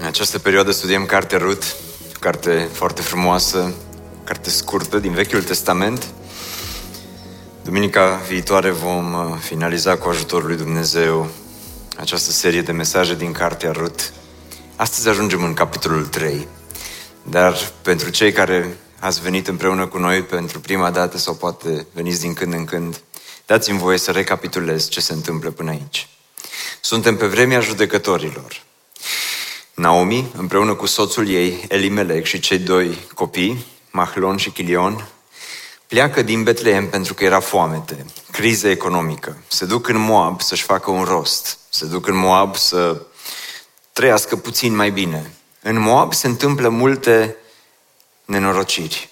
În această perioadă studiem cartea Rut, carte foarte frumoasă, carte scurtă din Vechiul Testament. Duminica viitoare vom uh, finaliza cu ajutorul lui Dumnezeu această serie de mesaje din cartea Rut. Astăzi ajungem în capitolul 3. Dar pentru cei care ați venit împreună cu noi pentru prima dată sau poate veniți din când în când, dați-mi voie să recapitulez ce se întâmplă până aici. Suntem pe vremea judecătorilor. Naomi, împreună cu soțul ei, Elimelec și cei doi copii, Mahlon și Chilion, pleacă din Betleem pentru că era foamete, criză economică. Se duc în Moab să-și facă un rost. Se duc în Moab să trăiască puțin mai bine. În Moab se întâmplă multe nenorociri.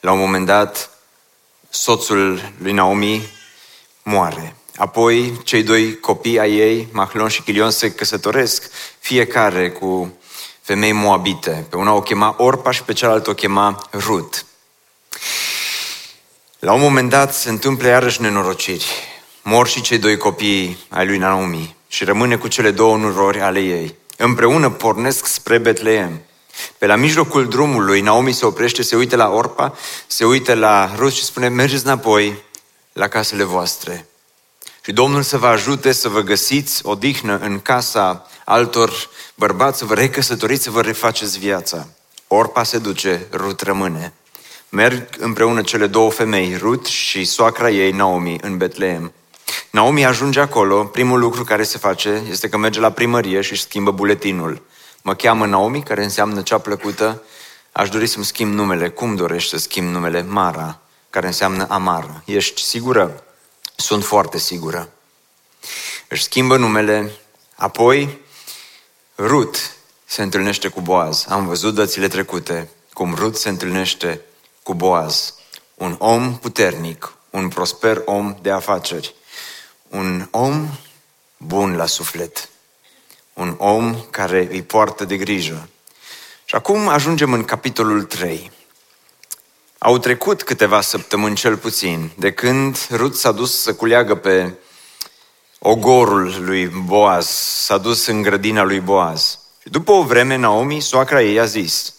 La un moment dat, soțul lui Naomi moare. Apoi, cei doi copii ai ei, Mahlon și Chilion, se căsătoresc, fiecare cu femei moabite. Pe una o chema Orpa și pe cealaltă o chema Rut. La un moment dat se întâmplă iarăși nenorociri. Mor și cei doi copii ai lui Naomi și rămâne cu cele două nurori ale ei. Împreună pornesc spre Betleem. Pe la mijlocul drumului, Naomi se oprește, se uită la Orpa, se uită la Rut și spune, mergeți înapoi la casele voastre. Și Domnul să vă ajute să vă găsiți odihnă în casa altor bărbați, să vă recăsătoriți, să vă refaceți viața. Orpa se duce, Rut rămâne. Merg împreună cele două femei, Rut și soacra ei, Naomi, în Betleem. Naomi ajunge acolo, primul lucru care se face este că merge la primărie și își schimbă buletinul. Mă cheamă Naomi, care înseamnă cea plăcută, aș dori să-mi schimb numele. Cum dorești să schimb numele? Mara, care înseamnă amară. Ești sigură? Sunt foarte sigură. Își schimbă numele, apoi Rut se întâlnește cu Boaz. Am văzut dățile trecute cum Rut se întâlnește cu Boaz. Un om puternic, un prosper om de afaceri, un om bun la suflet, un om care îi poartă de grijă. Și acum ajungem în capitolul 3. Au trecut câteva săptămâni cel puțin de când Rut s-a dus să culeagă pe ogorul lui Boaz, s-a dus în grădina lui Boaz. Și după o vreme, Naomi, soacra ei, a zis,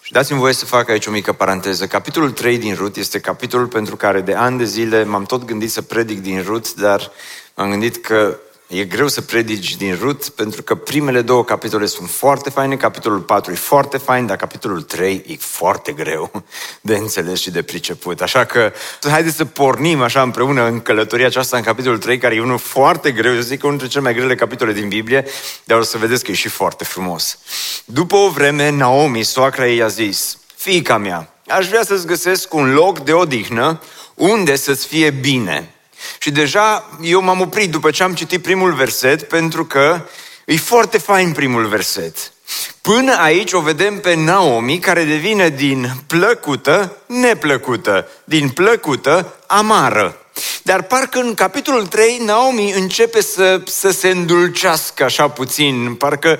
și dați-mi voie să fac aici o mică paranteză. Capitolul 3 din Rut este capitolul pentru care de ani de zile m-am tot gândit să predic din Rut, dar m-am gândit că E greu să predici din Rut pentru că primele două capitole sunt foarte faine, capitolul 4 e foarte fain, dar capitolul 3 e foarte greu de înțeles și de priceput. Așa că haideți să pornim așa împreună în călătoria aceasta în capitolul 3, care e unul foarte greu, eu zic că unul dintre cele mai grele capitole din Biblie, dar o să vedeți că e și foarte frumos. După o vreme, Naomi, soacra ei, a zis, Fiica mea, aș vrea să-ți găsesc un loc de odihnă unde să-ți fie bine și deja eu m-am oprit după ce am citit primul verset, pentru că e foarte fain primul verset. Până aici o vedem pe Naomi care devine din plăcută neplăcută, din plăcută amară. Dar parcă în capitolul 3 Naomi începe să, să se îndulcească așa puțin, parcă,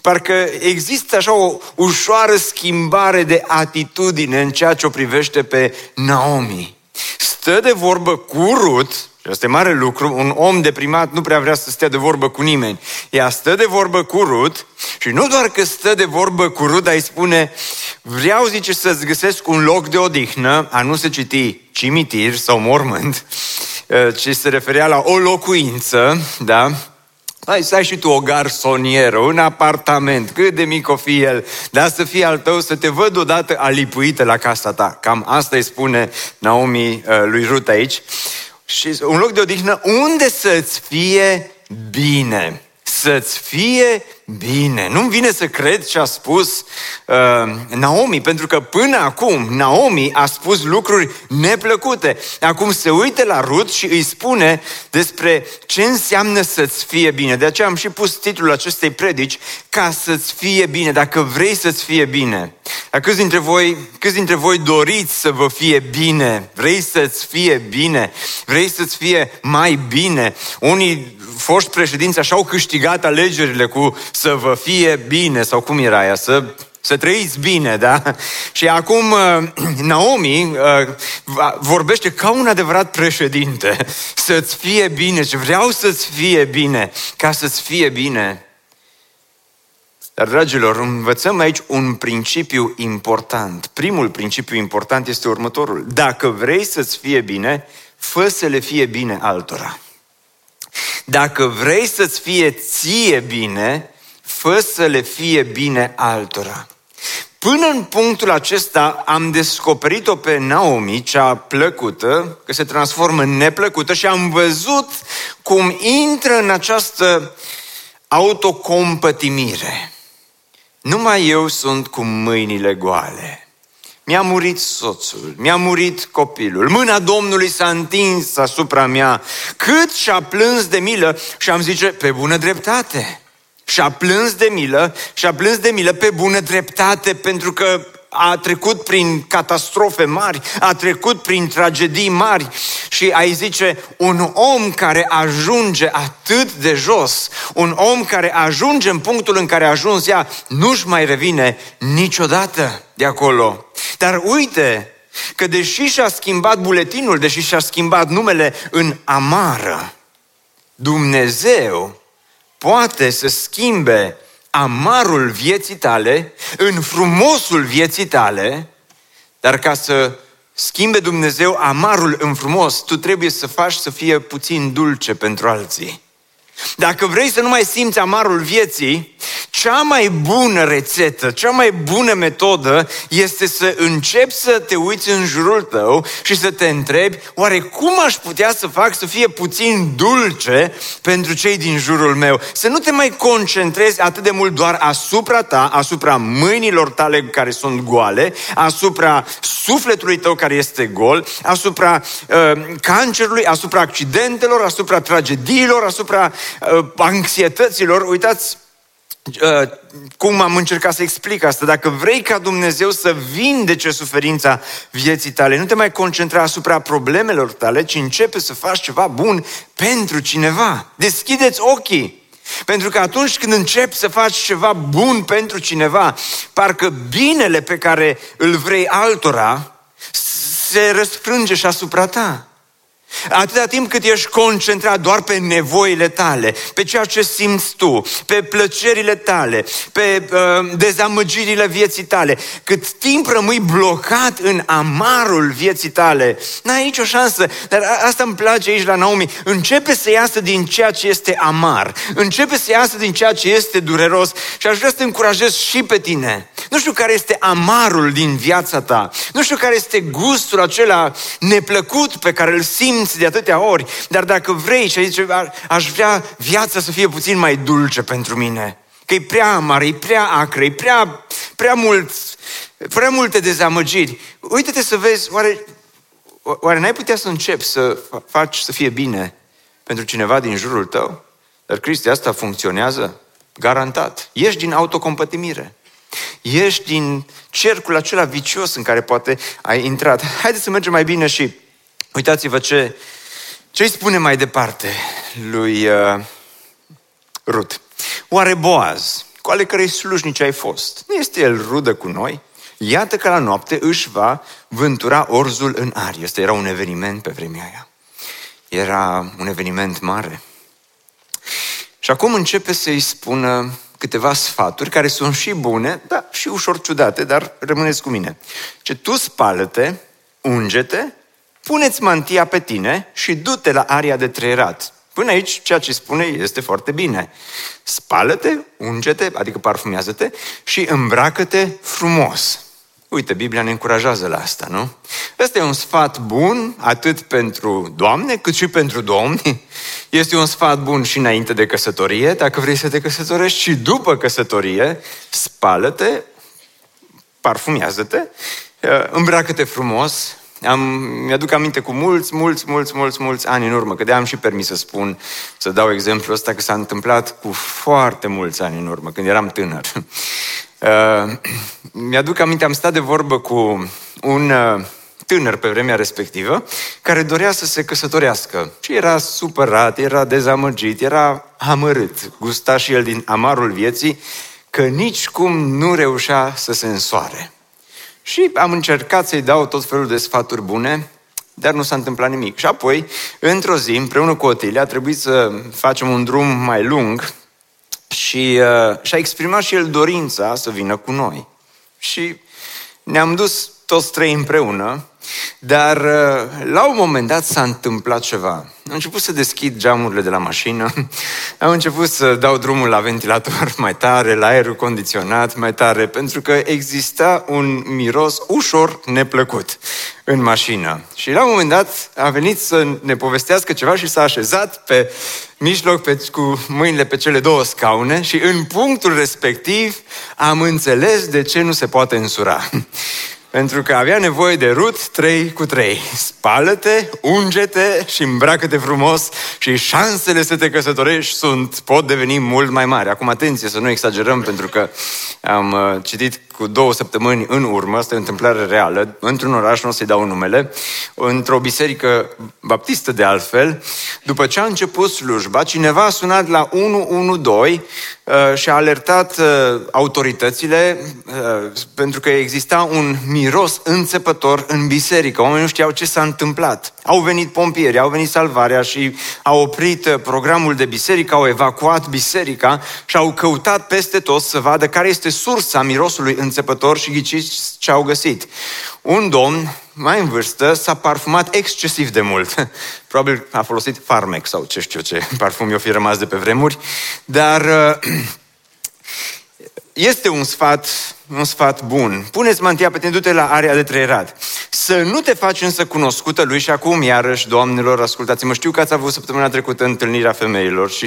parcă există așa o ușoară schimbare de atitudine în ceea ce o privește pe Naomi. Stă de vorbă cu Rut, și asta e mare lucru, un om deprimat nu prea vrea să stea de vorbă cu nimeni. Ea stă de vorbă cu Rut și nu doar că stă de vorbă cu Rut, dar îi spune, vreau, zice, să-ți găsesc un loc de odihnă, a nu se citi cimitir sau mormânt, ci se referea la o locuință, da? Hai să ai și tu o garsonieră, un apartament, cât de mic o fi el, dar să fie al tău, să te văd odată alipuită la casa ta. Cam asta îi spune Naomi lui Rut aici și un loc de odihnă unde să-ți fie bine. să-ți fie bine. Nu-mi vine să cred ce a spus uh, Naomi, pentru că până acum Naomi a spus lucruri neplăcute. Acum se uite la Rut și îi spune despre ce înseamnă să-ți fie bine. De aceea am și pus titlul acestei predici, ca să-ți fie bine, dacă vrei să-ți fie bine. Dar câți dintre voi, câți dintre voi doriți să vă fie bine? Vrei să-ți fie bine? Vrei să-ți fie mai bine? Unii foști președinți așa au câștigat alegerile cu să vă fie bine, sau cum era aia, să să trăiți bine, da? Și acum uh, Naomi uh, vorbește ca un adevărat președinte. Să-ți fie bine și vreau să-ți fie bine, ca să-ți fie bine. Dar, dragilor, învățăm aici un principiu important. Primul principiu important este următorul. Dacă vrei să-ți fie bine, fă să le fie bine altora. Dacă vrei să-ți fie ție bine, fă să le fie bine altora. Până în punctul acesta am descoperit-o pe Naomi, cea plăcută, că se transformă în neplăcută și am văzut cum intră în această autocompătimire. Numai eu sunt cu mâinile goale. Mi-a murit soțul, mi-a murit copilul, mâna Domnului s-a întins asupra mea, cât și-a plâns de milă și am zice, pe bună dreptate. Și-a plâns de milă și-a plâns de milă pe bună dreptate pentru că a trecut prin catastrofe mari, a trecut prin tragedii mari și ai zice, un om care ajunge atât de jos, un om care ajunge în punctul în care a ajuns ea, nu-și mai revine niciodată de acolo. Dar uite că deși și-a schimbat buletinul, deși și-a schimbat numele în amară, Dumnezeu poate să schimbe amarul vieții tale în frumosul vieții tale, dar ca să schimbe Dumnezeu amarul în frumos, tu trebuie să faci să fie puțin dulce pentru alții. Dacă vrei să nu mai simți amarul vieții, cea mai bună rețetă, cea mai bună metodă este să începi să te uiți în jurul tău și să te întrebi, oare cum aș putea să fac să fie puțin dulce pentru cei din jurul meu? Să nu te mai concentrezi atât de mult doar asupra ta, asupra mâinilor tale care sunt goale, asupra sufletului tău care este gol, asupra uh, cancerului, asupra accidentelor, asupra tragediilor, asupra uh, anxietăților. Uitați, Uh, cum am încercat să explic asta, dacă vrei ca Dumnezeu să vindece suferința vieții tale, nu te mai concentra asupra problemelor tale, ci începe să faci ceva bun pentru cineva. Deschideți ochii! Pentru că atunci când începi să faci ceva bun pentru cineva, parcă binele pe care îl vrei altora se răsfrânge și asupra ta. Atâta timp cât ești concentrat doar pe nevoile tale, pe ceea ce simți tu, pe plăcerile tale, pe uh, dezamăgirile vieții tale, cât timp rămâi blocat în amarul vieții tale, n-ai nicio șansă. Dar asta îmi place aici la Naomi. Începe să iasă din ceea ce este amar, începe să iasă din ceea ce este dureros și aș vrea să te încurajez și pe tine. Nu știu care este amarul din viața ta, nu știu care este gustul acela neplăcut pe care îl simți simți de atâtea ori, dar dacă vrei și zice, aș vrea viața să fie puțin mai dulce pentru mine, că e prea amar, e prea acră, e prea, prea, mult, prea multe dezamăgiri. Uite-te să vezi, oare, oare n-ai putea să începi să faci să fie bine pentru cineva din jurul tău? Dar Cristi, asta funcționează? Garantat. Ești din autocompătimire. Ești din cercul acela vicios în care poate ai intrat. Haideți să mergem mai bine și Uitați-vă ce, ce îi spune mai departe lui uh, Rut. Oare Boaz, cu ale cărei slujnici ai fost, nu este el rudă cu noi? Iată că la noapte își va vântura orzul în arie. Este era un eveniment pe vremea aia. Era un eveniment mare. Și acum începe să-i spună câteva sfaturi care sunt și bune, da, și ușor ciudate, dar rămâneți cu mine. Ce tu spală-te, unge-te puneți mantia pe tine și du-te la aria de treierat. Până aici, ceea ce spune este foarte bine. Spală-te, unge-te, adică parfumează-te și îmbracă-te frumos. Uite, Biblia ne încurajează la asta, nu? Ăsta e un sfat bun atât pentru doamne cât și pentru domni. Este un sfat bun și înainte de căsătorie, dacă vrei să te căsătorești, și după căsătorie, spală-te, parfumează-te, îmbracă-te frumos, am, mi-aduc aminte cu mulți, mulți, mulți, mulți, mulți ani în urmă, că de am și permis să spun, să dau exemplu ăsta, că s-a întâmplat cu foarte mulți ani în urmă, când eram tânăr. Uh, mi-aduc aminte, am stat de vorbă cu un uh, tânăr pe vremea respectivă, care dorea să se căsătorească. Și era supărat, era dezamăgit, era amărât. Gusta și el din amarul vieții, că nici cum nu reușea să se însoare. Și am încercat să-i dau tot felul de sfaturi bune, dar nu s-a întâmplat nimic. Și apoi, într-o zi, împreună cu Otilia, a trebuit să facem un drum mai lung și uh, și-a exprimat și el dorința să vină cu noi. Și ne-am dus toți trei împreună, dar uh, la un moment dat s-a întâmplat ceva. Am început să deschid geamurile de la mașină, am început să dau drumul la ventilator mai tare, la aerul condiționat mai tare, pentru că exista un miros ușor neplăcut în mașină. Și la un moment dat a venit să ne povestească ceva și s-a așezat pe mijloc pe, cu mâinile pe cele două scaune și în punctul respectiv am înțeles de ce nu se poate însura. Pentru că avea nevoie de rut 3 cu 3. Spală-te, unge-te și îmbracă-te frumos și șansele să te căsătorești sunt, pot deveni mult mai mari. Acum atenție să nu exagerăm pentru că am uh, citit cu două săptămâni în urmă, asta e o întâmplare reală, într-un oraș, nu o să-i dau numele, într-o biserică baptistă de altfel, după ce a început slujba, cineva a sunat la 112 uh, și a alertat uh, autoritățile uh, pentru că exista un miros înțepător în biserică. Oamenii nu știau ce s-a întâmplat. Au venit pompieri, au venit salvarea și au oprit uh, programul de biserică, au evacuat biserica și au căutat peste tot să vadă care este sursa mirosului înțepător și ghiciți ce au găsit. Un domn mai în vârstă s-a parfumat excesiv de mult. Probabil a folosit farmec sau ce știu ce parfum i-o fi rămas de pe vremuri, dar uh, este un sfat, un sfat bun. Puneți mantia pe la area de trăierat. Să nu te faci însă cunoscută lui și acum, iarăși, doamnelor, ascultați-mă, știu că ați avut săptămâna trecută întâlnirea femeilor și,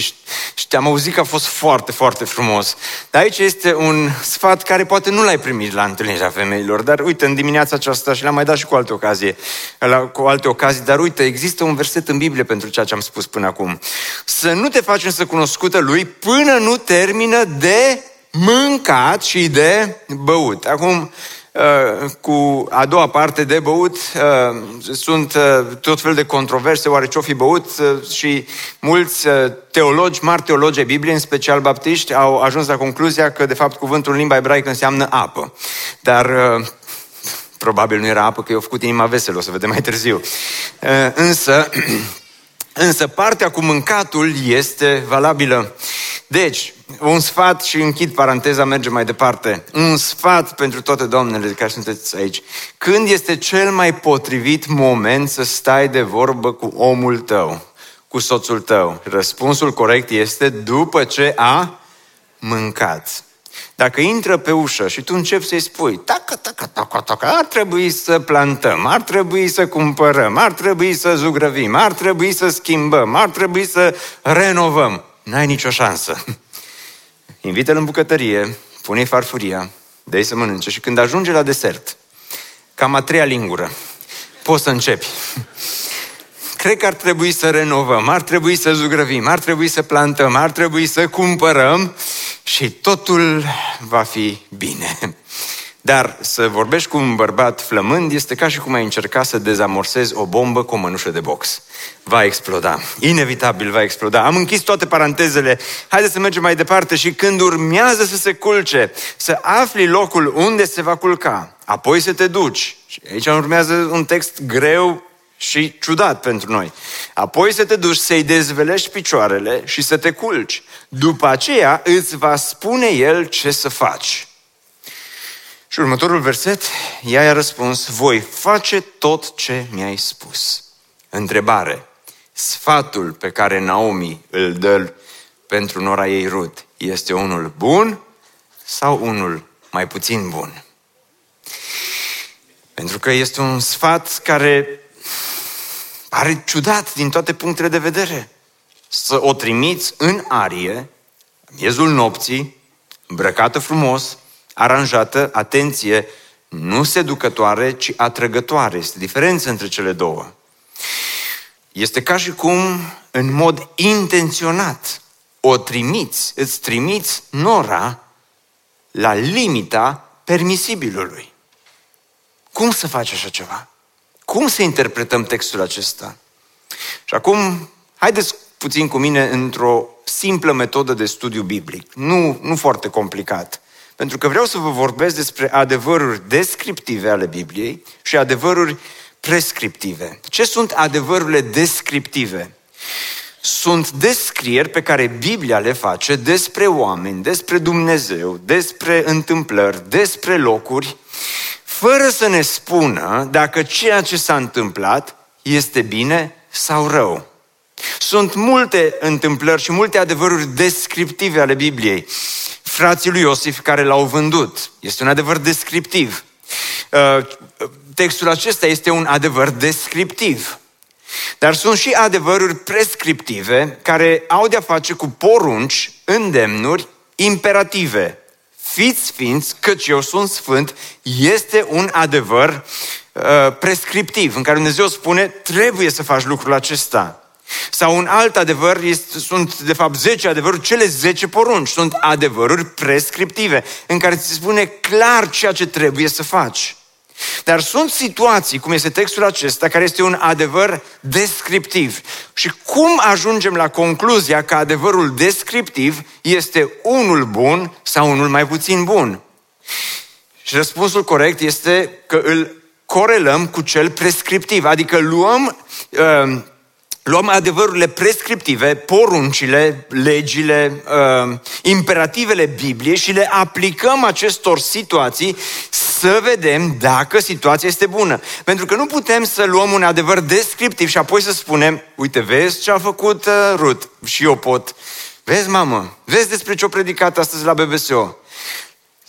și am auzit că a fost foarte, foarte frumos. Dar aici este un sfat care poate nu l-ai primit la întâlnirea femeilor, dar uite, în dimineața aceasta și l-am mai dat și cu alte ocazie, la, cu alte ocazii, dar uite, există un verset în Biblie pentru ceea ce am spus până acum. Să nu te faci însă cunoscută lui până nu termină de mâncat și de băut. Acum, uh, cu a doua parte de băut, uh, sunt uh, tot fel de controverse, oare ce-o fi băut și mulți teologi, mari teologi ai Bibliei, în special baptiști, au ajuns la concluzia că, de fapt, cuvântul în limba ebraică înseamnă apă. Dar probabil nu era apă, că i-au făcut inima veselă, o să vedem mai târziu. Însă, însă partea cu mâncatul este valabilă. Deci, un sfat și închid paranteza, merge mai departe. Un sfat pentru toate doamnele care sunteți aici. Când este cel mai potrivit moment să stai de vorbă cu omul tău, cu soțul tău? Răspunsul corect este după ce a mâncat. Dacă intră pe ușă și tu începi să-i spui, tacă, tacă, tacă, tacă, ar trebui să plantăm, ar trebui să cumpărăm, ar trebui să zugrăvim, ar trebui să schimbăm, ar trebui să renovăm, n-ai nicio șansă. Invită-l în bucătărie, pune-i farfuria, dă să mănânce și când ajunge la desert, cam a treia lingură, poți să începi. Cred că ar trebui să renovăm, ar trebui să zugrăvim, ar trebui să plantăm, ar trebui să cumpărăm și totul va fi bine. Dar să vorbești cu un bărbat flămând este ca și cum ai încerca să dezamorsezi o bombă cu o mănușă de box. Va exploda. Inevitabil va exploda. Am închis toate parantezele. Haideți să mergem mai departe și când urmează să se culce, să afli locul unde se va culca, apoi să te duci. Și aici urmează un text greu și ciudat pentru noi. Apoi să te duci să-i dezvelești picioarele și să te culci. După aceea îți va spune el ce să faci. Și următorul verset, ea i-a răspuns, voi face tot ce mi-ai spus. Întrebare, sfatul pe care Naomi îl dă pentru nora ei Rut este unul bun sau unul mai puțin bun? Pentru că este un sfat care pare ciudat din toate punctele de vedere. Să o trimiți în arie, miezul nopții, îmbrăcată frumos, aranjată, atenție, nu seducătoare, ci atrăgătoare. Este diferență între cele două. Este ca și cum, în mod intenționat, o trimiți, îți trimiți nora la limita permisibilului. Cum să faci așa ceva? Cum să interpretăm textul acesta? Și acum, haideți puțin cu mine într-o simplă metodă de studiu biblic. Nu, nu foarte complicat. Pentru că vreau să vă vorbesc despre adevăruri descriptive ale Bibliei și adevăruri prescriptive. Ce sunt adevărurile descriptive? Sunt descrieri pe care Biblia le face despre oameni, despre Dumnezeu, despre întâmplări, despre locuri, fără să ne spună dacă ceea ce s-a întâmplat este bine sau rău. Sunt multe întâmplări și multe adevăruri descriptive ale Bibliei. Frații lui Iosif care l-au vândut. Este un adevăr descriptiv. Uh, textul acesta este un adevăr descriptiv. Dar sunt și adevăruri prescriptive care au de-a face cu porunci, îndemnuri, imperative. Fiți sfinți, căci eu sunt sfânt, este un adevăr uh, prescriptiv, în care Dumnezeu spune, trebuie să faci lucrul acesta. Sau un alt adevăr, este, sunt de fapt 10 adevăruri, cele 10 porunci sunt adevăruri prescriptive, în care ți se spune clar ceea ce trebuie să faci. Dar sunt situații, cum este textul acesta, care este un adevăr descriptiv. Și cum ajungem la concluzia că adevărul descriptiv este unul bun sau unul mai puțin bun? Și răspunsul corect este că îl corelăm cu cel prescriptiv, adică luăm uh, luăm adevărurile prescriptive, poruncile, legile, uh, imperativele Bibliei și le aplicăm acestor situații să vedem dacă situația este bună. Pentru că nu putem să luăm un adevăr descriptiv și apoi să spunem, uite, vezi ce a făcut uh, Ruth și eu pot. Vezi, mamă, vezi despre ce o predicat astăzi la BBSO.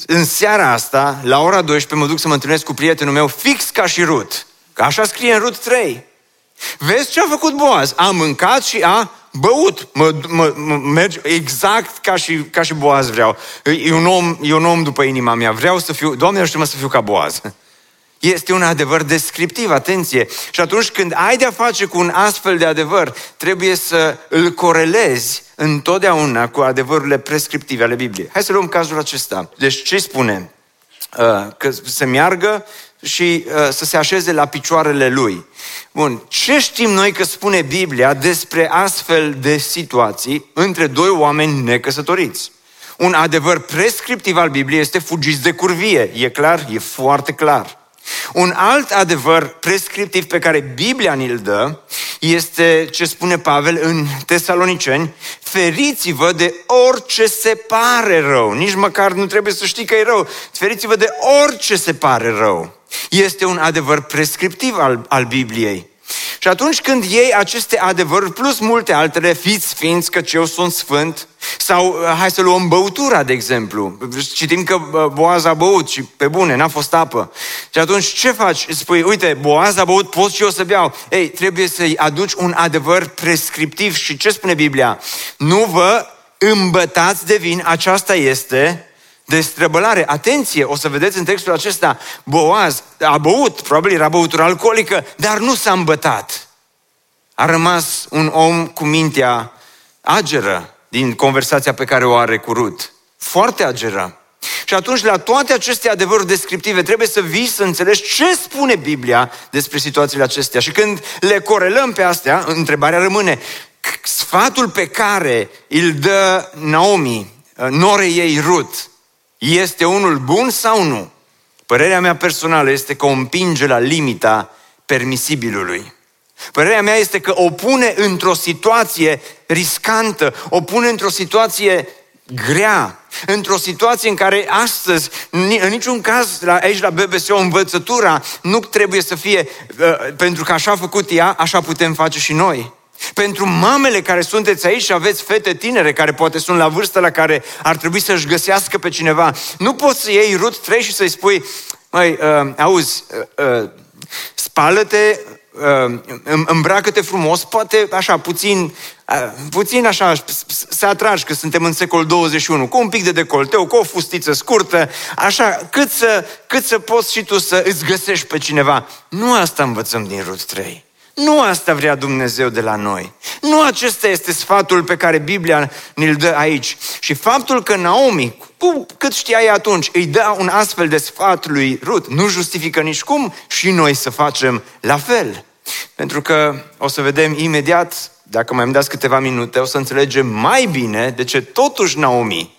În seara asta, la ora 12, mă duc să mă întâlnesc cu prietenul meu, fix ca și Ruth. Că așa scrie în Ruth 3. Vezi ce a făcut Boaz? A mâncat și a băut. Mă, mă, mă, merge exact ca și, ca și Boaz vreau. E un, om, e un om după inima mea. Vreau să fiu, Doamne, ajută să fiu ca Boaz. Este un adevăr descriptiv, atenție. Și atunci când ai de-a face cu un astfel de adevăr, trebuie să îl corelezi întotdeauna cu adevărurile prescriptive ale Bibliei. Hai să luăm cazul acesta. Deci ce spune? Uh, că să meargă și uh, să se așeze la picioarele lui. Bun, ce știm noi că spune Biblia despre astfel de situații între doi oameni necăsătoriți? Un adevăr prescriptiv al Bibliei este fugiți de curvie. E clar? E foarte clar. Un alt adevăr prescriptiv pe care Biblia ni-l dă este ce spune Pavel în Tesaloniceni, feriți-vă de orice se pare rău. Nici măcar nu trebuie să știi că e rău. Feriți-vă de orice se pare rău. Este un adevăr prescriptiv al, al Bibliei. Și atunci când iei aceste adevăruri, plus multe altele, fiți sfinți că eu sunt sfânt, sau uh, hai să luăm băutura, de exemplu. Citim că uh, Boaz a băut și pe bune, n-a fost apă. Și atunci ce faci? Spui, uite, Boaz a băut, pot și eu să beau. Ei, trebuie să-i aduci un adevăr prescriptiv. Și ce spune Biblia? Nu vă îmbătați de vin, aceasta este destrăbălare. Atenție, o să vedeți în textul acesta, Boaz a băut, probabil era băutură alcoolică, dar nu s-a îmbătat. A rămas un om cu mintea ageră din conversația pe care o are cu Rut. Foarte ageră. Și atunci, la toate aceste adevăruri descriptive, trebuie să vii să înțelegi ce spune Biblia despre situațiile acestea. Și când le corelăm pe astea, întrebarea rămâne, sfatul pe care îl dă Naomi, norei ei Ruth, este unul bun sau nu? Părerea mea personală este că o împinge la limita permisibilului. Părerea mea este că o pune într-o situație riscantă, o pune într-o situație grea, într-o situație în care astăzi, în niciun caz, la, aici la o învățătura nu trebuie să fie uh, pentru că așa a făcut ea, așa putem face și noi. Pentru mamele care sunteți aici și aveți fete tinere care poate sunt la vârstă la care ar trebui să-și găsească pe cineva, nu poți să iei Rut 3 și să-i spui Măi, uh, auzi, uh, uh, spală-te, uh, îmbracă-te frumos, poate așa, puțin, uh, puțin așa, să atragi că suntem în secolul 21, cu un pic de decolteu, cu o fustiță scurtă, așa, cât să, cât să poți și tu să îți găsești pe cineva. Nu asta învățăm din Rut 3. Nu asta vrea Dumnezeu de la noi. Nu acesta este sfatul pe care Biblia ne-l dă aici. Și faptul că Naomi, cu cât știai atunci, îi dă un astfel de sfat lui Rut, nu justifică nici cum și noi să facem la fel. Pentru că o să vedem imediat, dacă mai îmi dați câteva minute, o să înțelegem mai bine de ce totuși Naomi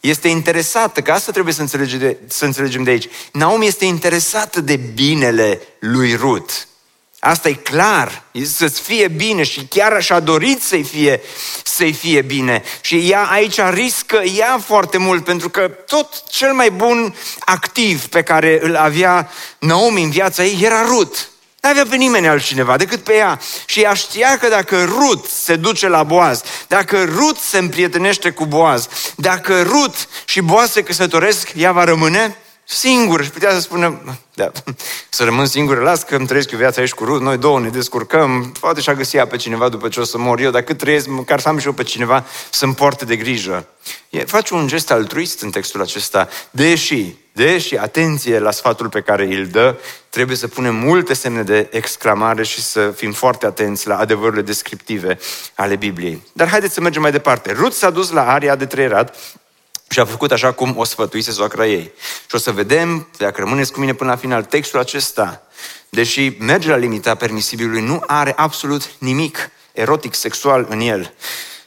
este interesată, că asta trebuie să înțelegem de, să înțelegem de aici. Naomi este interesată de binele lui Rut. Asta e clar, să-ți fie bine și chiar așa dorit să-i fie, să-i fie bine. Și ea aici riscă ea foarte mult, pentru că tot cel mai bun activ pe care îl avea Naomi în viața ei era Rut. Nu avea pe nimeni altcineva decât pe ea. Și ea știa că dacă Rut se duce la Boaz, dacă Rut se împrietenește cu Boaz, dacă Rut și Boaz se căsătoresc, ea va rămâne singur și putea să spună, da, să rămân singur, las că îmi trăiesc eu viața aici cu Ruth, noi două ne descurcăm, poate și-a găsit pe cineva după ce o să mor eu, dar cât trăiesc, măcar să am și eu pe cineva să-mi poarte de grijă. E, face un gest altruist în textul acesta, deși, deși, atenție la sfatul pe care îl dă, trebuie să punem multe semne de exclamare și să fim foarte atenți la adevărurile descriptive ale Bibliei. Dar haideți să mergem mai departe. Ruth s-a dus la aria de trăierat și a făcut așa cum o sfătuise soacra ei. Și o să vedem, dacă rămâneți cu mine până la final, textul acesta, deși merge la limita permisibilului, nu are absolut nimic erotic, sexual în el.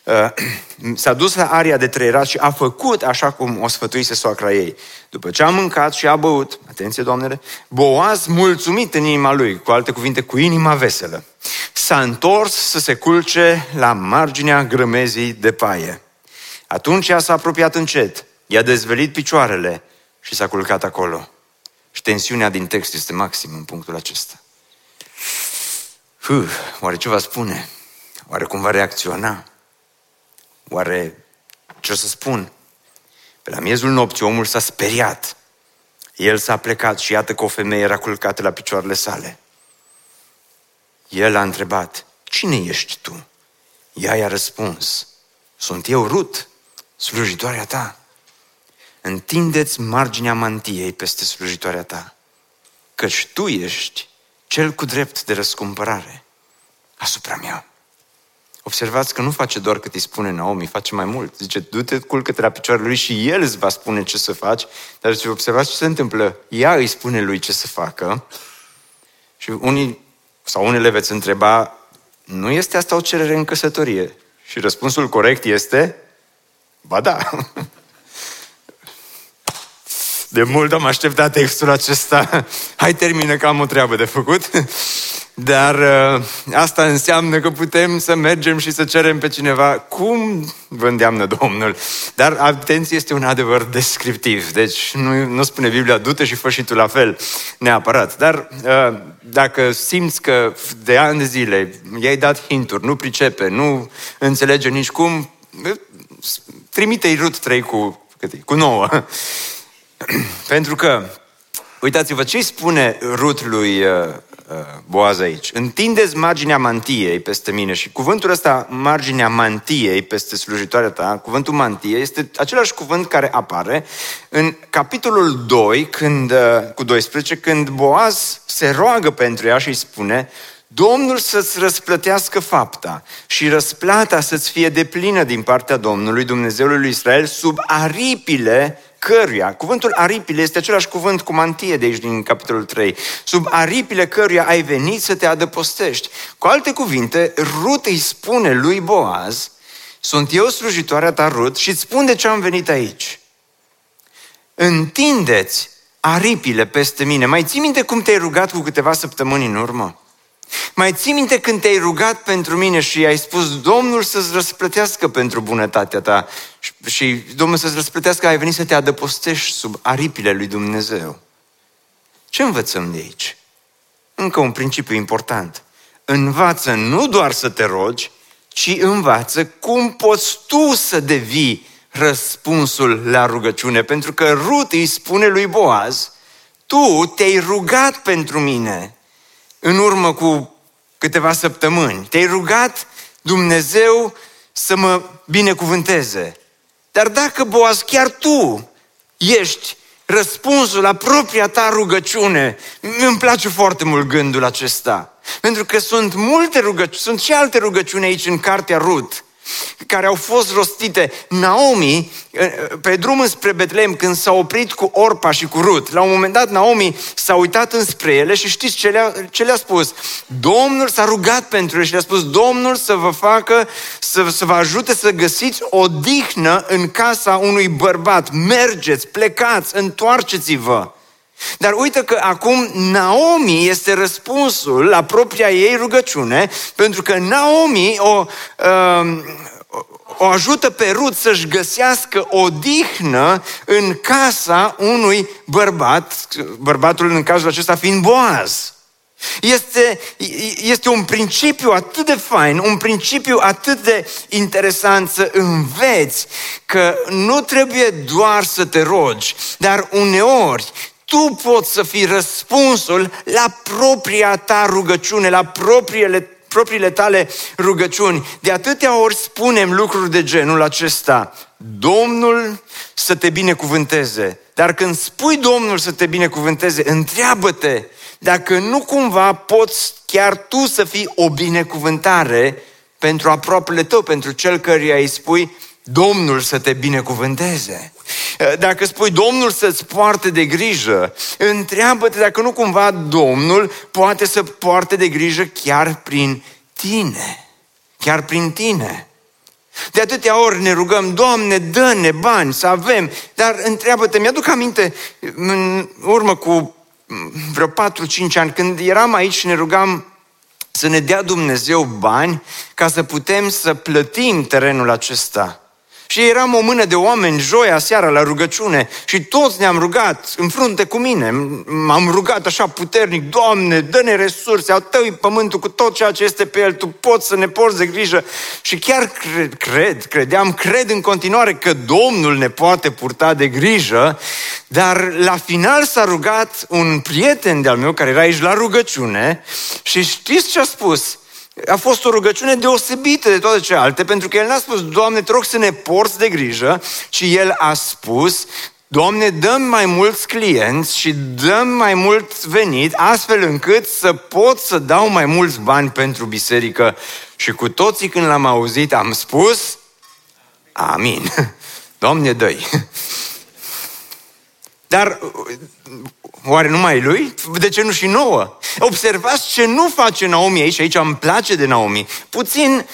Uh, s-a dus la aria de trăierat și a făcut așa cum o sfătuise soacra ei. După ce a mâncat și a băut, atenție doamnele, Boaz mulțumit în inima lui, cu alte cuvinte, cu inima veselă, s-a întors să se culce la marginea grămezii de paie. Atunci ea s-a apropiat încet, i-a dezvelit picioarele și s-a culcat acolo. Și tensiunea din text este maxim în punctul acesta. Huh, oare ce va spune? Oare cum va reacționa? Oare ce o să spun? Pe la miezul nopții omul s-a speriat. El s-a plecat și iată că o femeie era culcată la picioarele sale. El a întrebat, cine ești tu? Ea i-a răspuns, sunt eu Rut, slujitoarea ta. Întindeți marginea mantiei peste slujitoarea ta, căci tu ești cel cu drept de răscumpărare asupra mea. Observați că nu face doar cât îi spune Naomi, face mai mult. Zice, du-te, culcă-te la picioarele lui și el îți va spune ce să faci. Dar zice, observați ce se întâmplă. Ea îi spune lui ce să facă. Și unii sau unele veți întreba, nu este asta o cerere în căsătorie? Și răspunsul corect este, Ba da. De mult am așteptat textul acesta. Hai, termină că am o treabă de făcut. Dar uh, asta înseamnă că putem să mergem și să cerem pe cineva cum vă îndeamnă Domnul. Dar atenție, este un adevăr descriptiv. Deci nu, nu spune Biblia, du-te și fă și tu la fel, neapărat. Dar uh, dacă simți că de ani de zile i-ai dat hinturi, nu pricepe, nu înțelege nici cum, trimite-i Rut 3 cu, cât e? cu 9. Pentru că, uitați-vă ce spune Rut lui uh, uh, Boaz aici. Întindeți marginea mantiei peste mine și cuvântul ăsta, marginea mantiei peste slujitoarea ta, cuvântul mantie, este același cuvânt care apare în capitolul 2, când, uh, cu 12, când Boaz se roagă pentru ea și îi spune Domnul să-ți răsplătească fapta și răsplata să-ți fie deplină din partea Domnului, Dumnezeului lui Israel, sub aripile căruia, cuvântul aripile este același cuvânt cu mantie de aici din capitolul 3, sub aripile căruia ai venit să te adăpostești. Cu alte cuvinte, Rut îi spune lui Boaz, sunt eu slujitoarea ta Rut și îți spun de ce am venit aici. Întindeți aripile peste mine. Mai ții minte cum te-ai rugat cu câteva săptămâni în urmă? Mai ții minte când te-ai rugat pentru mine și ai spus Domnul să-ți răsplătească pentru bunătatea ta și Domnul să-ți răsplătească, ai venit să te adăpostești sub aripile lui Dumnezeu. Ce învățăm de aici? Încă un principiu important. Învață nu doar să te rogi, ci învață cum poți tu să devii răspunsul la rugăciune. Pentru că Rut îi spune lui Boaz, tu te-ai rugat pentru mine în urmă cu câteva săptămâni. Te-ai rugat Dumnezeu să mă binecuvânteze. Dar dacă, Boaz, chiar tu ești răspunsul la propria ta rugăciune, îmi place foarte mult gândul acesta. Pentru că sunt multe rugăciuni, sunt și alte rugăciuni aici în cartea Rut, care au fost rostite. Naomi, pe drum spre Betlehem, când s-a oprit cu Orpa și cu Rut, la un moment dat Naomi s-a uitat înspre ele și știți ce le-a, ce le-a spus? Domnul s-a rugat pentru ele și le-a spus, Domnul să vă facă, să, să vă ajute să găsiți o dihnă în casa unui bărbat. Mergeți, plecați, întoarceți-vă. Dar uite că acum Naomi este răspunsul la propria ei rugăciune, pentru că Naomi o, uh, o ajută pe Rut să-și găsească o dihnă în casa unui bărbat, bărbatul în cazul acesta fiind Boaz. Este, este un principiu atât de fain, un principiu atât de interesant să înveți că nu trebuie doar să te rogi, dar uneori tu poți să fii răspunsul la propria ta rugăciune, la propriile, propriile tale rugăciuni. De atâtea ori spunem lucruri de genul acesta. Domnul să te binecuvânteze. Dar când spui Domnul să te binecuvânteze, întreabă-te dacă nu cumva poți chiar tu să fii o binecuvântare pentru aproapele tău, pentru cel căruia îi spui Domnul să te binecuvânteze. Dacă spui Domnul să-ți poarte de grijă, întreabă-te dacă nu cumva Domnul poate să poarte de grijă chiar prin tine. Chiar prin tine. De atâtea ori ne rugăm, Doamne, dă-ne bani să avem, dar întreabă-te, mi-aduc aminte, în urmă cu vreo 4-5 ani, când eram aici și ne rugam să ne dea Dumnezeu bani ca să putem să plătim terenul acesta. Și eram o mână de oameni joia seara la rugăciune și toți ne-am rugat în frunte cu mine. M-am rugat așa puternic, Doamne, dă-ne resurse, au tău pământul cu tot ceea ce este pe el, Tu poți să ne porți de grijă. Și chiar cred, cred, credeam, cred în continuare că Domnul ne poate purta de grijă, dar la final s-a rugat un prieten de-al meu care era aici la rugăciune și știți ce a spus? A fost o rugăciune deosebită de toate celelalte, pentru că el n-a spus, Doamne, te rog să ne porți de grijă, ci el a spus, Doamne, dăm mai mulți clienți și dăm mai mult venit, astfel încât să pot să dau mai mulți bani pentru biserică. Și cu toții când l-am auzit am spus, Amin. Doamne, dă Dar Oare numai lui? De ce nu și nouă? Observați ce nu face Naomi aici, aici îmi place de Naomi. Puțin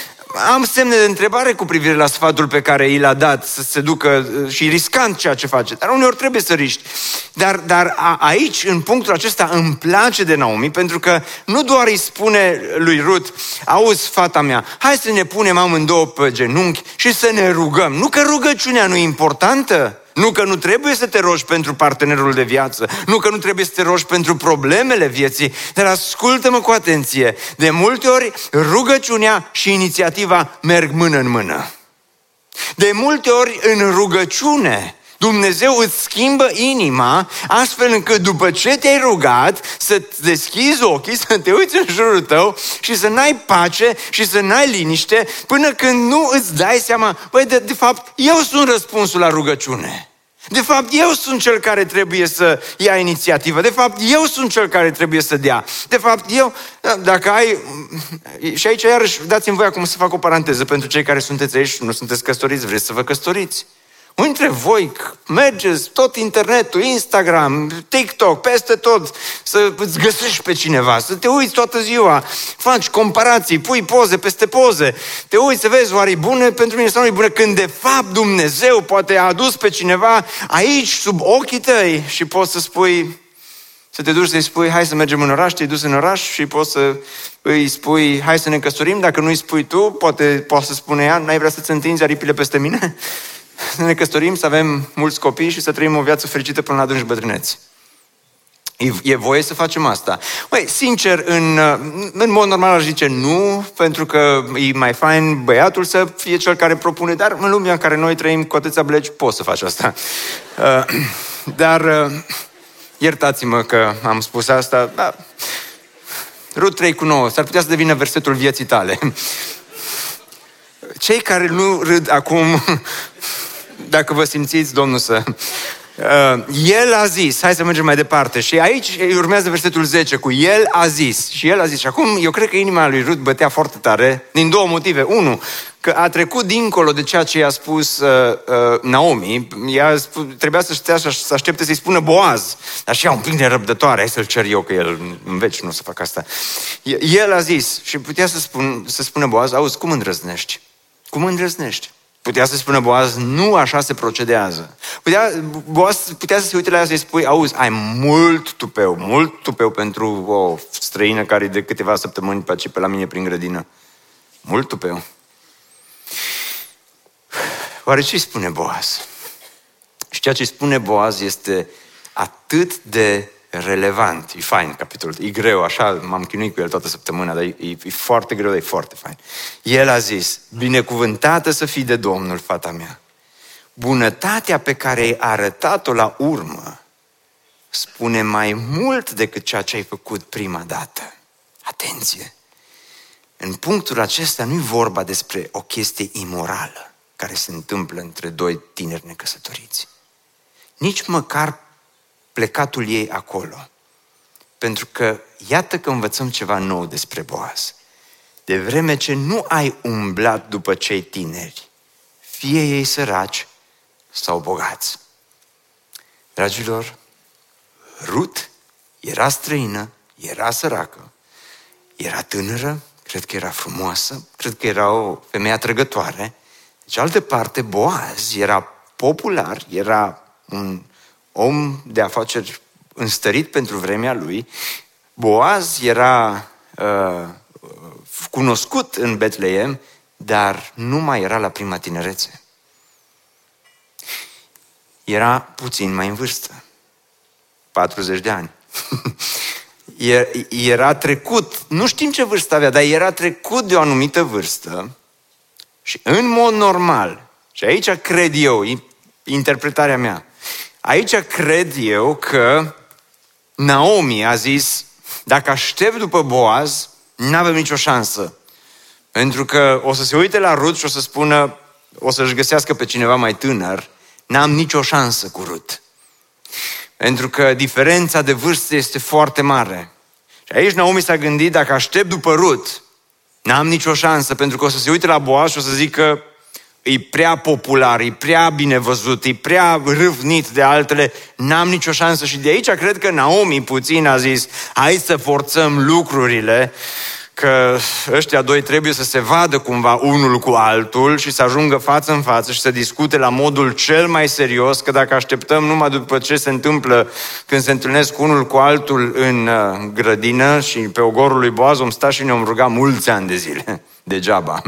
am semne de întrebare cu privire la sfatul pe care i l-a dat să se ducă uh, și riscant ceea ce face. Dar uneori trebuie să riști. Dar, dar a, aici, în punctul acesta, îmi place de Naomi pentru că nu doar îi spune lui Rut, auzi, fata mea, hai să ne punem amândouă pe genunchi și să ne rugăm. Nu că rugăciunea nu e importantă, nu că nu trebuie să te rogi pentru partenerul de viață, nu că nu trebuie să te rogi pentru problemele vieții, dar ascultă-mă cu atenție. De multe ori rugăciunea și inițiativa merg mână în mână. De multe ori în rugăciune Dumnezeu îți schimbă inima astfel încât după ce te-ai rugat să deschizi ochii, să te uiți în jurul tău și să n-ai pace și să n-ai liniște până când nu îți dai seama, băi, de, de fapt, eu sunt răspunsul la rugăciune. De fapt, eu sunt cel care trebuie să ia inițiativă. De fapt, eu sunt cel care trebuie să dea. De fapt, eu, dacă ai... Și aici, iarăși, dați-mi voi acum să fac o paranteză pentru cei care sunteți aici și nu sunteți căsătoriți, vreți să vă căsătoriți. Unii dintre voi mergeți tot internetul, Instagram, TikTok, peste tot, să îți găsești pe cineva, să te uiți toată ziua, faci comparații, pui poze peste poze, te uiți să vezi oare e bună pentru mine sau nu e bună, când de fapt Dumnezeu poate a adus pe cineva aici, sub ochii tăi și poți să spui, să te duci să-i spui, hai să mergem în oraș, te-ai dus în oraș și poți să îi spui, hai să ne căsătorim, dacă nu îi spui tu, poate poate să spune ea, n-ai vrea să-ți întinzi aripile peste mine? Să ne căsătorim, să avem mulți copii și să trăim o viață fericită până la adânci bătrâneți. E, e voie să facem asta. Măi, sincer, în, în mod normal aș zice nu, pentru că e mai fain băiatul să fie cel care propune, dar în lumea în care noi trăim cu atâția blegi, poți să faci asta. Uh, dar uh, iertați-mă că am spus asta, da, Rut 3 cu 9, s-ar putea să devină versetul vieții tale. Cei care nu râd acum, dacă vă simțiți, Domnul să Uh, el a zis, hai să mergem mai departe. Și aici urmează versetul 10 cu El a zis. Și El a zis. Și acum eu cred că inima lui Rut bătea foarte tare din două motive. Unu, că a trecut dincolo de ceea ce i-a spus uh, uh, Naomi. Ea spus, trebuia să, stea, să aștepte să-i spună Boaz. Dar și ea un pic de răbdătoare. Hai să-l cer eu, că el în veci nu o să fac asta. El a zis și putea să, spun, să spună Boaz, auzi, cum îndrăznești? Cum îndrăznești? Putea să spună Boaz, nu așa se procedează. Putea, Boaz putea să se uite la ea să-i spui, auzi, ai mult tupeu, mult tupeu pentru o străină care de câteva săptămâni pe pe la mine prin grădină. Mult tupeu. Oare ce spune Boaz? Și ceea ce spune Boaz este atât de relevant. E fain capitolul. E greu, așa m-am chinuit cu el toată săptămâna, dar e, e foarte greu, dar e foarte fain. El a zis, binecuvântată să fii de Domnul, fata mea. Bunătatea pe care ai arătat-o la urmă spune mai mult decât ceea ce ai făcut prima dată. Atenție! În punctul acesta nu e vorba despre o chestie imorală care se întâmplă între doi tineri necăsătoriți. Nici măcar plecatul ei acolo. Pentru că iată că învățăm ceva nou despre Boaz. De vreme ce nu ai umblat după cei tineri, fie ei săraci sau bogați. Dragilor, Rut era străină, era săracă, era tânără, cred că era frumoasă, cred că era o femeie atrăgătoare. De cealaltă parte, Boaz era popular, era un om de afaceri înstărit pentru vremea lui. Boaz era uh, cunoscut în Betleem, dar nu mai era la prima tinerețe. Era puțin mai în vârstă. 40 de ani. era trecut, nu știm ce vârstă avea, dar era trecut de o anumită vârstă și în mod normal, și aici cred eu, interpretarea mea, Aici cred eu că Naomi a zis, dacă aștept după Boaz, nu avem nicio șansă. Pentru că o să se uite la Rut și o să spună, o să-și găsească pe cineva mai tânăr, n-am nicio șansă cu Rut. Pentru că diferența de vârstă este foarte mare. Și aici Naomi s-a gândit, dacă aștept după Rut, n-am nicio șansă, pentru că o să se uite la Boaz și o să zică, e prea popular, e prea bine văzut, e prea râvnit de altele, n-am nicio șansă. Și de aici cred că Naomi puțin a zis, hai să forțăm lucrurile, că ăștia doi trebuie să se vadă cumva unul cu altul și să ajungă față în față și să discute la modul cel mai serios, că dacă așteptăm numai după ce se întâmplă când se întâlnesc unul cu altul în uh, grădină și pe ogorul lui Boaz, om sta și ne-om ruga mulți ani de zile, degeaba.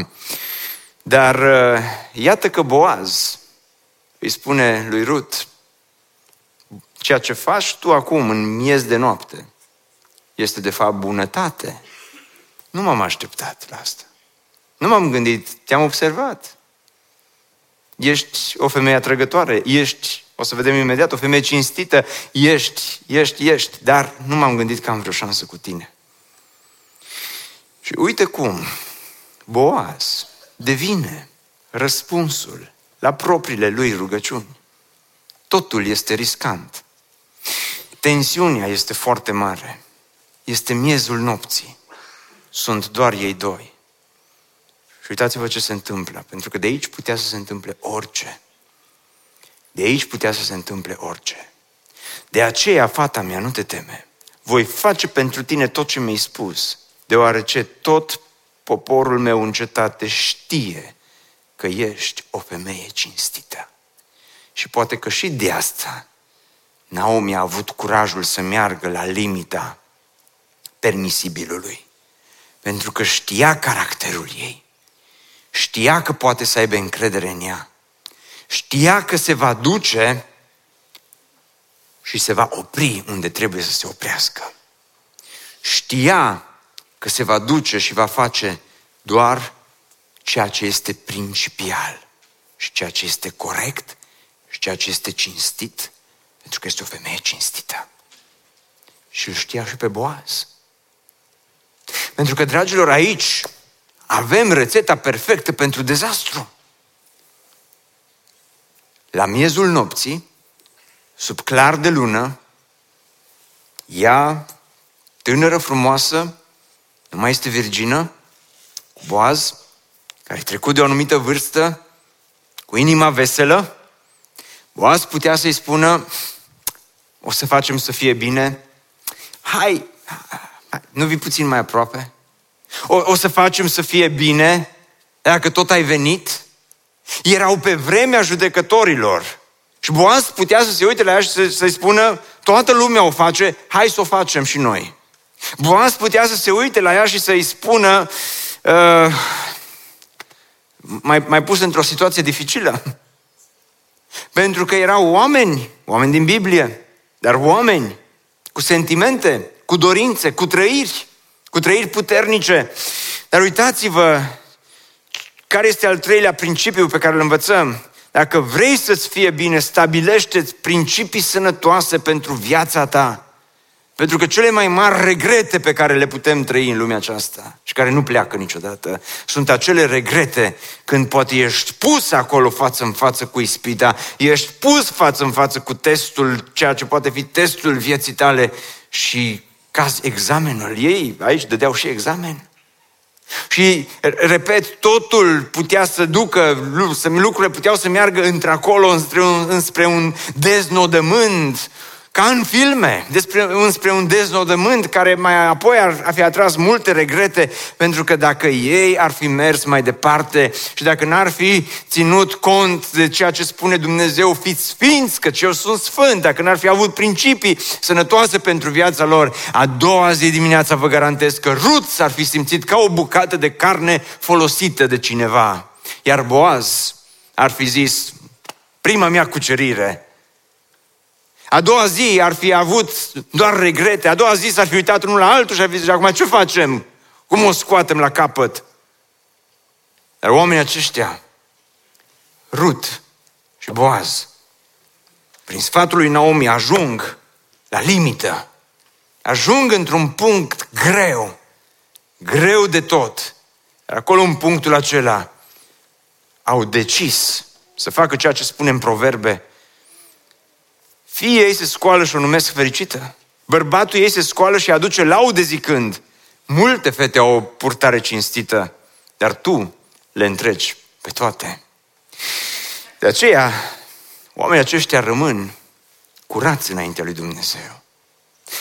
Dar uh, iată că Boaz îi spune lui Rut, ceea ce faci tu acum în miez de noapte este de fapt bunătate. Nu m-am așteptat la asta. Nu m-am gândit, te-am observat. Ești o femeie atrăgătoare, ești, o să vedem imediat, o femeie cinstită, ești, ești, ești, dar nu m-am gândit că am vreo șansă cu tine. Și uite cum, Boaz devine răspunsul la propriile lui rugăciuni. Totul este riscant. Tensiunea este foarte mare. Este miezul nopții. Sunt doar ei doi. Și uitați-vă ce se întâmplă, pentru că de aici putea să se întâmple orice. De aici putea să se întâmple orice. De aceea, fata mea, nu te teme. Voi face pentru tine tot ce mi-ai spus, deoarece tot poporul meu în cetate știe că ești o femeie cinstită. Și poate că și de asta Naomi a avut curajul să meargă la limita permisibilului. Pentru că știa caracterul ei. Știa că poate să aibă încredere în ea. Știa că se va duce și se va opri unde trebuie să se oprească. Știa că se va duce și va face doar ceea ce este principial și ceea ce este corect și ceea ce este cinstit, pentru că este o femeie cinstită. și îl știa și pe Boaz. Pentru că, dragilor, aici avem rețeta perfectă pentru dezastru. La miezul nopții, sub clar de lună, ea, tânără, frumoasă, nu mai este virgină, cu boaz, care a trecut de o anumită vârstă, cu inima veselă, Boaz putea să-i spună, o să facem să fie bine, hai, hai nu vii puțin mai aproape? O, o să facem să fie bine, dacă tot ai venit? Erau pe vremea judecătorilor. Și Boaz putea să se uite la ea și să, să-i spună, toată lumea o face, hai să o facem și noi. Boaz putea să se uite la ea și să-i spună, uh, mai, mai pus într-o situație dificilă. Pentru că erau oameni, oameni din Biblie, dar oameni cu sentimente, cu dorințe, cu trăiri, cu trăiri puternice. Dar uitați-vă care este al treilea principiu pe care îl învățăm. Dacă vrei să-ți fie bine, stabilește-ți principii sănătoase pentru viața ta. Pentru că cele mai mari regrete pe care le putem trăi în lumea aceasta și care nu pleacă niciodată, sunt acele regrete când poate ești pus acolo față în față cu ispita, ești pus față în față cu testul, ceea ce poate fi testul vieții tale și caz examenul ei, aici dădeau și examen. Și, repet, totul putea să ducă, lucrurile puteau să meargă într-acolo înspre un, înspre un deznodământ, ca în filme, despre, înspre un deznodământ care mai apoi ar fi atras multe regrete, pentru că dacă ei ar fi mers mai departe și dacă n-ar fi ținut cont de ceea ce spune Dumnezeu, fiți sfinți, că eu sunt sfânt, dacă n-ar fi avut principii sănătoase pentru viața lor, a doua zi dimineața vă garantez că Rut s-ar fi simțit ca o bucată de carne folosită de cineva. Iar Boaz ar fi zis, prima mea cucerire, a doua zi ar fi avut doar regrete, a doua zi s-ar fi uitat unul la altul și ar fi zis, acum ce facem? Cum o scoatem la capăt? Dar oamenii aceștia, Rut și Boaz, prin sfatul lui Naomi, ajung la limită. Ajung într-un punct greu, greu de tot. Dar acolo, în punctul acela, au decis să facă ceea ce spune în proverbe, fie ei se scoală și o numesc fericită. Bărbatul ei se scoală și aduce laude zicând, multe fete au o purtare cinstită, dar tu le întreci pe toate. De aceea, oamenii aceștia rămân curați înaintea lui Dumnezeu.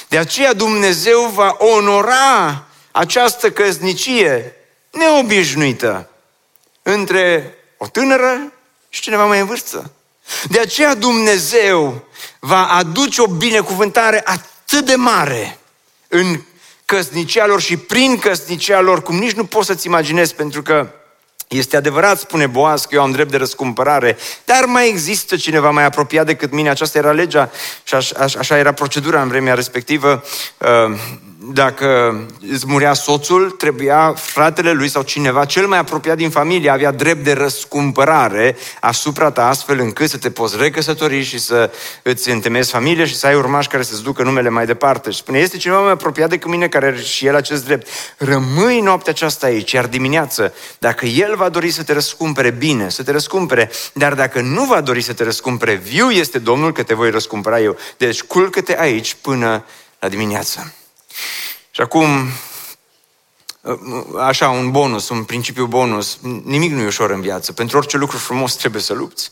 De aceea Dumnezeu va onora această căsnicie neobișnuită între o tânără și cineva mai în vârstă. De aceea Dumnezeu va aduce o binecuvântare atât de mare în căsnicia lor și prin căsnicia lor, cum nici nu poți să-ți imaginezi, pentru că este adevărat, spune Boaz, că eu am drept de răscumpărare, dar mai există cineva mai apropiat decât mine. Aceasta era legea și așa era procedura în vremea respectivă. Uh, dacă îți murea soțul, trebuia fratele lui sau cineva cel mai apropiat din familie avea drept de răscumpărare asupra ta, astfel încât să te poți recăsători și să îți întemeiezi familie și să ai urmași care să-ți ducă numele mai departe. Și spune, este cineva mai apropiat decât mine care are și el acest drept. Rămâi noaptea aceasta aici, iar dimineață, dacă el va dori să te răscumpere, bine, să te răscumpere, dar dacă nu va dori să te răscumpere, viu este Domnul că te voi răscumpăra eu. Deci culcă-te aici până la dimineață. Și acum, așa, un bonus, un principiu bonus, nimic nu e ușor în viață. Pentru orice lucru frumos trebuie să lupți.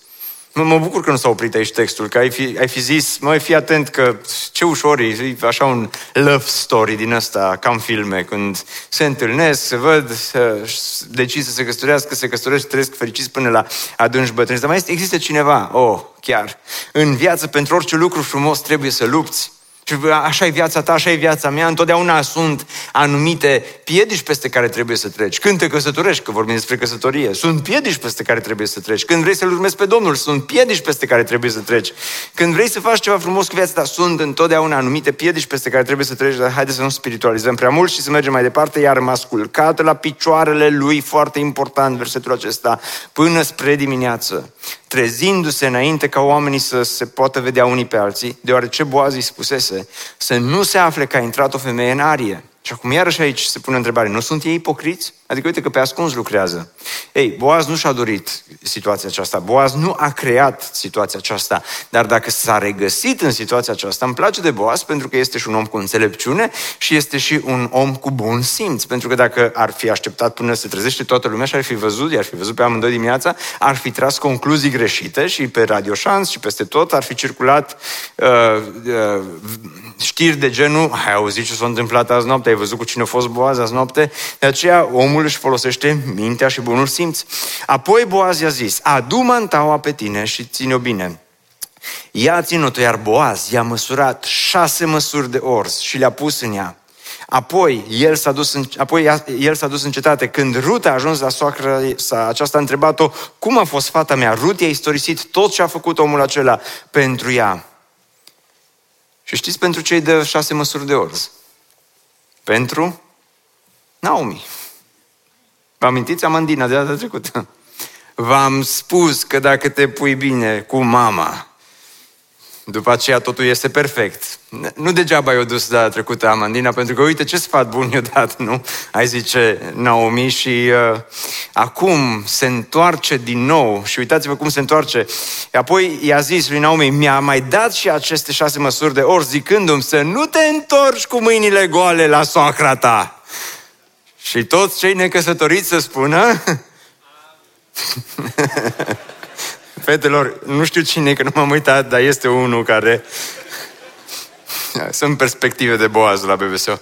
Mă, mă bucur că nu s-a oprit aici textul, că ai fi, ai fi zis, măi, fii atent că ce ușor e, e așa un love story din ăsta, ca în filme, când se întâlnesc, se văd, se, decid să se căsătorească, se căsătoresc și trăiesc fericiți până la adânci bătrâni. Dar mai este, există cineva, oh, chiar, în viață, pentru orice lucru frumos trebuie să lupți. Și așa e viața ta, așa e viața mea, întotdeauna sunt anumite piedici peste care trebuie să treci. Când te căsătorești, că vorbim despre căsătorie, sunt piedici peste care trebuie să treci. Când vrei să-L urmezi pe Domnul, sunt piedici peste care trebuie să treci. Când vrei să faci ceva frumos cu viața ta, sunt întotdeauna anumite piedici peste care trebuie să treci, dar haideți să nu spiritualizăm prea mult și să mergem mai departe, iar m-a asculcat la picioarele lui, foarte important versetul acesta, până spre dimineață. Trezindu-se înainte ca oamenii să se poată vedea unii pe alții, deoarece Boaz îi spusese să nu se afle că a intrat o femeie în arie. Și acum iarăși aici se pune întrebare, nu sunt ei ipocriți? Adică uite că pe ascuns lucrează. Ei, Boaz nu și-a dorit situația aceasta, Boaz nu a creat situația aceasta, dar dacă s-a regăsit în situația aceasta, îmi place de Boaz pentru că este și un om cu înțelepciune și este și un om cu bun simț, pentru că dacă ar fi așteptat până se trezește toată lumea și ar fi văzut, ar fi văzut pe amândoi dimineața, ar fi tras concluzii greșite și pe Radio Șans și peste tot ar fi circulat uh, uh, știri de genul, ai auzit ce s-a întâmplat azi noapte, ai văzut cu cine a fost Boaz azi noapte, de aceea omul își folosește mintea și bunul simț. Apoi Boaz i-a zis, adu mantaua pe tine și ține-o bine. Ia ținut-o, iar Boaz i-a măsurat șase măsuri de ors și le-a pus în ea. Apoi el s-a dus în, apoi el s-a dus în cetate. Când Rut a ajuns la soacră, aceasta a întrebat-o, cum a fost fata mea? Rut i-a istorisit tot ce a făcut omul acela pentru ea. Și știți pentru ce îi dă șase măsuri de orz? Pentru Naomi. Vă amintiți Amandina de data trecută? V-am spus că dacă te pui bine cu mama, după aceea totul este perfect. Nu degeaba i-o dus data trecută Amandina, pentru că uite ce sfat bun i-a dat, nu? Ai zice Naomi și uh, acum se întoarce din nou și uitați-vă cum se întoarce. Apoi i-a zis lui Naomi, mi-a mai dat și aceste șase măsuri de ori zicându-mi să nu te întorci cu mâinile goale la soacra ta. Și toți cei necăsătoriți să spună... Fetelor, nu știu cine, că nu m-am uitat, dar este unul care... Sunt perspective de boaz la BBSO.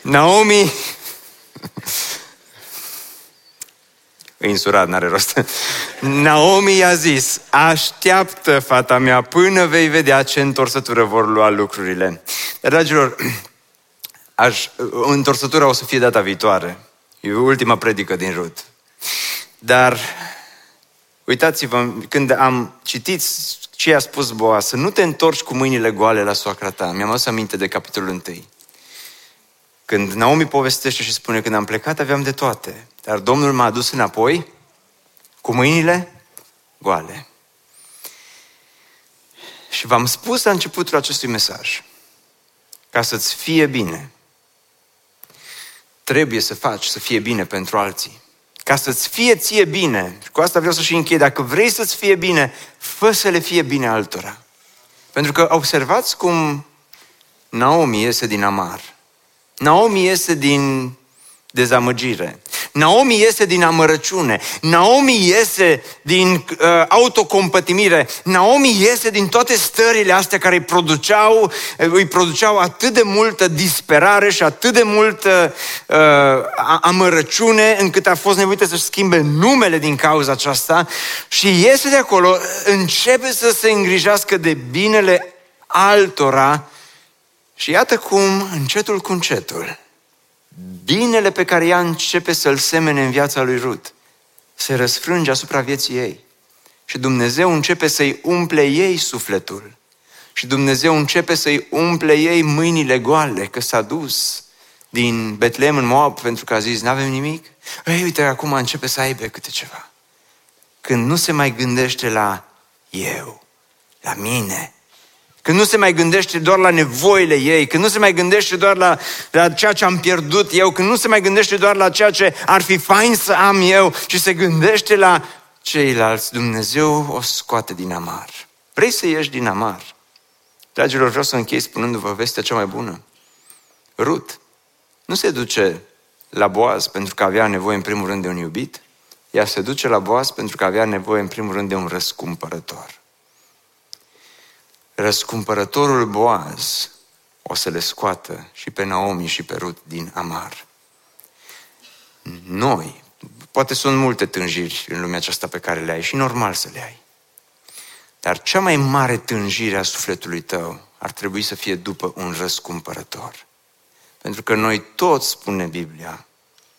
Naomi... E insurat, n-are rost. Naomi i-a zis, așteaptă, fata mea, până vei vedea ce întorsătură vor lua lucrurile. Dragilor, aș, întorsătura o să fie data viitoare. E ultima predică din Rut. Dar uitați-vă, când am citit ce a spus Boa, să nu te întorci cu mâinile goale la soacra ta. Mi-am adus aminte de capitolul 1. Când Naomi povestește și spune, când am plecat aveam de toate, dar Domnul m-a adus înapoi cu mâinile goale. Și v-am spus la începutul acestui mesaj, ca să-ți fie bine, trebuie să faci să fie bine pentru alții. Ca să-ți fie ție bine, și cu asta vreau să și închei, dacă vrei să-ți fie bine, fă să le fie bine altora. Pentru că observați cum Naomi iese din amar. Naomi iese din dezamăgire. Naomi iese din amărăciune. Naomi iese din uh, autocompătimire. Naomi iese din toate stările astea care îi produceau, uh, îi produceau atât de multă disperare și atât de multă uh, amărăciune încât a fost nevoită să-și schimbe numele din cauza aceasta și iese de acolo, începe să se îngrijească de binele altora și iată cum, încetul cu încetul, binele pe care ea începe să-l semene în viața lui Rut se răsfrânge asupra vieții ei. Și Dumnezeu începe să-i umple ei sufletul. Și Dumnezeu începe să-i umple ei mâinile goale, că s-a dus din Betlehem în Moab pentru că a zis, n-avem nimic. Ei, uite, acum începe să aibă câte ceva. Când nu se mai gândește la eu, la mine, când nu se mai gândește doar la nevoile ei, când nu se mai gândește doar la, la ceea ce am pierdut eu, când nu se mai gândește doar la ceea ce ar fi fain să am eu, ci se gândește la ceilalți, Dumnezeu o scoate din amar. Vrei să ieși din amar? Dragilor, vreau să închei spunându-vă vestea cea mai bună. Rut nu se duce la Boaz pentru că avea nevoie în primul rând de un iubit, ea se duce la Boaz pentru că avea nevoie în primul rând de un răscumpărător răscumpărătorul Boaz o să le scoată și pe Naomi și pe Rut din Amar. Noi, poate sunt multe tânjiri în lumea aceasta pe care le ai și normal să le ai. Dar cea mai mare tânjire a sufletului tău ar trebui să fie după un răscumpărător. Pentru că noi toți, spune Biblia,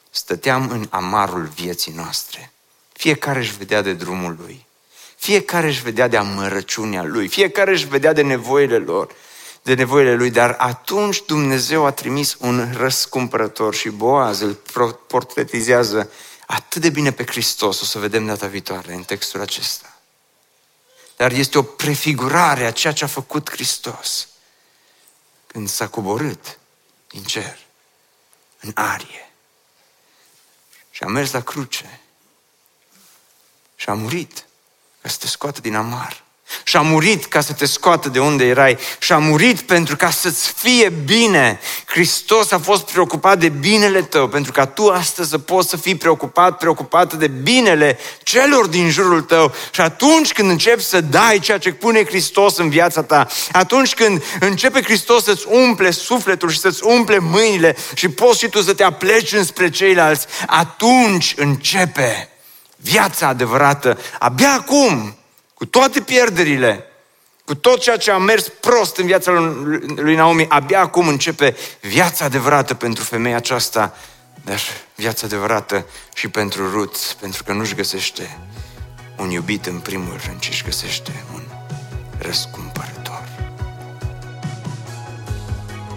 stăteam în amarul vieții noastre. Fiecare își vedea de drumul lui. Fiecare își vedea de amărăciunea lui, fiecare își vedea de nevoile lor, de nevoile lui, dar atunci Dumnezeu a trimis un răscumpărător și Boaz îl portretizează atât de bine pe Hristos, o să vedem data viitoare în textul acesta. dar este o prefigurare a ceea ce a făcut Hristos când s-a coborât din cer în arie. Și a mers la cruce și a murit ca să te scoată din amar și a murit ca să te scoată de unde erai și a murit pentru ca să-ți fie bine. Hristos a fost preocupat de binele tău, pentru ca tu astăzi să poți să fii preocupat, preocupată de binele celor din jurul tău. Și atunci când începi să dai ceea ce pune Hristos în viața ta, atunci când începe Hristos să-ți umple sufletul și să-ți umple mâinile și poți și tu să te apleci înspre ceilalți, atunci începe viața adevărată. Abia acum, cu toate pierderile, cu tot ceea ce a mers prost în viața lui Naomi, abia acum începe viața adevărată pentru femeia aceasta, dar viața adevărată și pentru Ruth, pentru că nu-și găsește un iubit în primul rând, ci își găsește un răscumpărător.